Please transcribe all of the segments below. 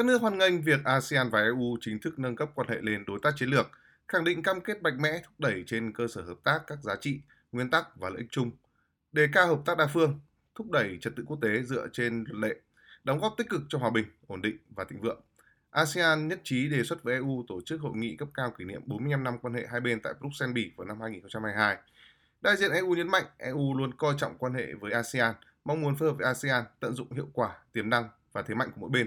Các nước hoan nghênh việc ASEAN và EU chính thức nâng cấp quan hệ lên đối tác chiến lược, khẳng định cam kết mạnh mẽ thúc đẩy trên cơ sở hợp tác các giá trị, nguyên tắc và lợi ích chung, đề cao hợp tác đa phương, thúc đẩy trật tự quốc tế dựa trên luật lệ, đóng góp tích cực cho hòa bình, ổn định và thịnh vượng. ASEAN nhất trí đề xuất với EU tổ chức hội nghị cấp cao kỷ niệm 45 năm quan hệ hai bên tại Bruxelles, Bỉ vào năm 2022. Đại diện EU nhấn mạnh EU luôn coi trọng quan hệ với ASEAN, mong muốn phối hợp với ASEAN tận dụng hiệu quả, tiềm năng và thế mạnh của mỗi bên,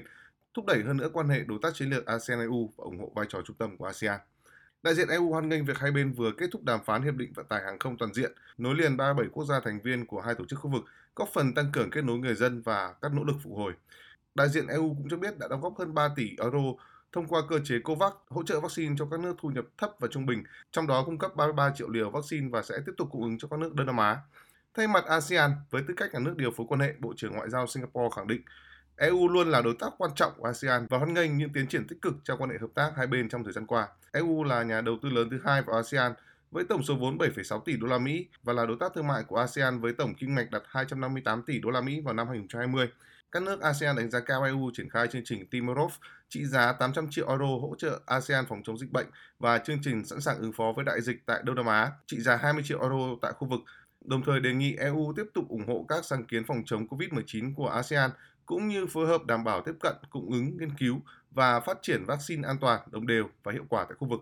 thúc đẩy hơn nữa quan hệ đối tác chiến lược ASEAN-EU và ủng hộ vai trò trung tâm của ASEAN. Đại diện EU hoan nghênh việc hai bên vừa kết thúc đàm phán hiệp định vận tải hàng không toàn diện, nối liền 37 quốc gia thành viên của hai tổ chức khu vực, góp phần tăng cường kết nối người dân và các nỗ lực phục hồi. Đại diện EU cũng cho biết đã đóng góp hơn 3 tỷ euro thông qua cơ chế COVAX hỗ trợ vaccine cho các nước thu nhập thấp và trung bình, trong đó cung cấp 33 triệu liều vaccine và sẽ tiếp tục cung ứng cho các nước Đông Nam Á. Thay mặt ASEAN, với tư cách là nước điều phối quan hệ, Bộ trưởng Ngoại giao Singapore khẳng định EU luôn là đối tác quan trọng của ASEAN và hoan nghênh những tiến triển tích cực trong quan hệ hợp tác hai bên trong thời gian qua. EU là nhà đầu tư lớn thứ hai vào ASEAN với tổng số vốn 7,6 tỷ đô la Mỹ và là đối tác thương mại của ASEAN với tổng kim ngạch đạt 258 tỷ đô la Mỹ vào năm 2020. Các nước ASEAN đánh giá cao EU triển khai chương trình Timorov trị giá 800 triệu euro hỗ trợ ASEAN phòng chống dịch bệnh và chương trình sẵn sàng ứng phó với đại dịch tại Đông Nam Á trị giá 20 triệu euro tại khu vực đồng thời đề nghị EU tiếp tục ủng hộ các sáng kiến phòng chống COVID-19 của ASEAN cũng như phối hợp đảm bảo tiếp cận, cung ứng, nghiên cứu và phát triển vaccine an toàn, đồng đều và hiệu quả tại khu vực.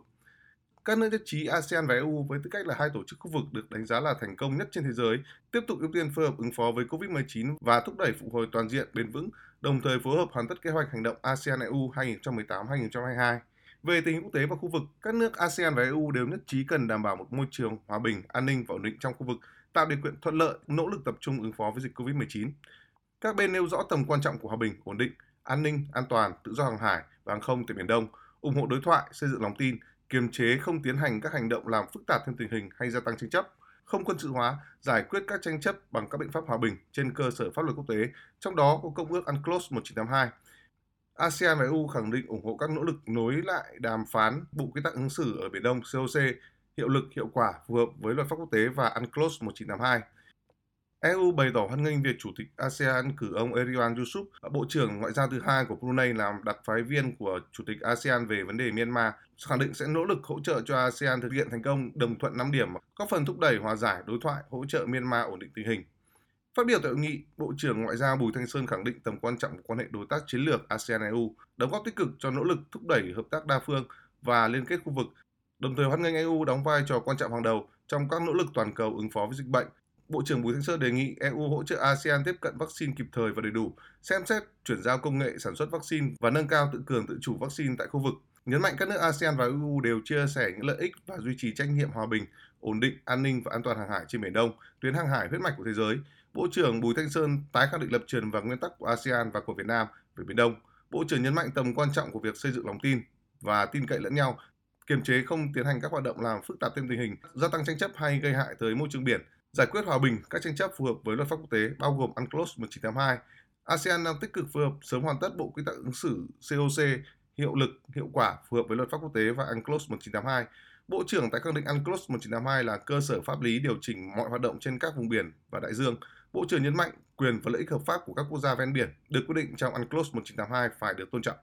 Các nước nhất trí ASEAN và EU với tư cách là hai tổ chức khu vực được đánh giá là thành công nhất trên thế giới, tiếp tục ưu tiên phối hợp ứng phó với COVID-19 và thúc đẩy phục hồi toàn diện bền vững, đồng thời phối hợp hoàn tất kế hoạch hành động ASEAN-EU 2018-2022. Về tình hình quốc tế và khu vực, các nước ASEAN và EU đều nhất trí cần đảm bảo một môi trường hòa bình, an ninh và ổn định trong khu vực, tạo điều kiện thuận lợi, nỗ lực tập trung ứng phó với dịch COVID-19. Các bên nêu rõ tầm quan trọng của hòa bình, ổn định, an ninh, an toàn, tự do hàng hải và hàng không tại Biển Đông, ủng hộ đối thoại, xây dựng lòng tin, kiềm chế không tiến hành các hành động làm phức tạp thêm tình hình hay gia tăng tranh chấp, không quân sự hóa, giải quyết các tranh chấp bằng các biện pháp hòa bình trên cơ sở pháp luật quốc tế, trong đó có Công ước UNCLOS 1982. ASEAN và EU khẳng định ủng hộ các nỗ lực nối lại đàm phán Bộ Quy tắc ứng xử ở Biển Đông COC hiệu lực, hiệu quả, phù hợp với luật pháp quốc tế và UNCLOS 1982. EU bày tỏ hoan nghênh việc Chủ tịch ASEAN cử ông Erdogan Yusuf, à, Bộ trưởng Ngoại giao thứ hai của Brunei làm đặc phái viên của Chủ tịch ASEAN về vấn đề Myanmar, khẳng định sẽ nỗ lực hỗ trợ cho ASEAN thực hiện thành công đồng thuận 5 điểm, góp phần thúc đẩy hòa giải, đối thoại, hỗ trợ Myanmar ổn định tình hình. Phát biểu tại hội nghị, Bộ trưởng Ngoại giao Bùi Thanh Sơn khẳng định tầm quan trọng của quan hệ đối tác chiến lược ASEAN-EU, đóng góp tích cực cho nỗ lực thúc đẩy hợp tác đa phương và liên kết khu vực, đồng thời hoan nghênh EU đóng vai trò quan trọng hàng đầu trong các nỗ lực toàn cầu ứng phó với dịch bệnh. Bộ trưởng Bùi Thanh Sơn đề nghị EU hỗ trợ ASEAN tiếp cận vaccine kịp thời và đầy đủ, xem xét chuyển giao công nghệ sản xuất vaccine và nâng cao tự cường tự chủ vaccine tại khu vực. Nhấn mạnh các nước ASEAN và EU đều chia sẻ những lợi ích và duy trì trách nhiệm hòa bình, ổn định, an ninh và an toàn hàng hải trên Biển Đông, tuyến hàng hải huyết mạch của thế giới. Bộ trưởng Bùi Thanh Sơn tái khẳng định lập trường và nguyên tắc của ASEAN và của Việt Nam về Biển Đông. Bộ trưởng nhấn mạnh tầm quan trọng của việc xây dựng lòng tin và tin cậy lẫn nhau kiềm chế không tiến hành các hoạt động làm phức tạp thêm tình hình, gia tăng tranh chấp hay gây hại tới môi trường biển, giải quyết hòa bình các tranh chấp phù hợp với luật pháp quốc tế bao gồm UNCLOS 1982. ASEAN đang tích cực phối hợp sớm hoàn tất bộ quy tắc ứng xử COC hiệu lực, hiệu quả phù hợp với luật pháp quốc tế và UNCLOS 1982. Bộ trưởng tại khẳng định UNCLOS 1982 là cơ sở pháp lý điều chỉnh mọi hoạt động trên các vùng biển và đại dương. Bộ trưởng nhấn mạnh quyền và lợi ích hợp pháp của các quốc gia ven biển được quy định trong UNCLOS 1982 phải được tôn trọng.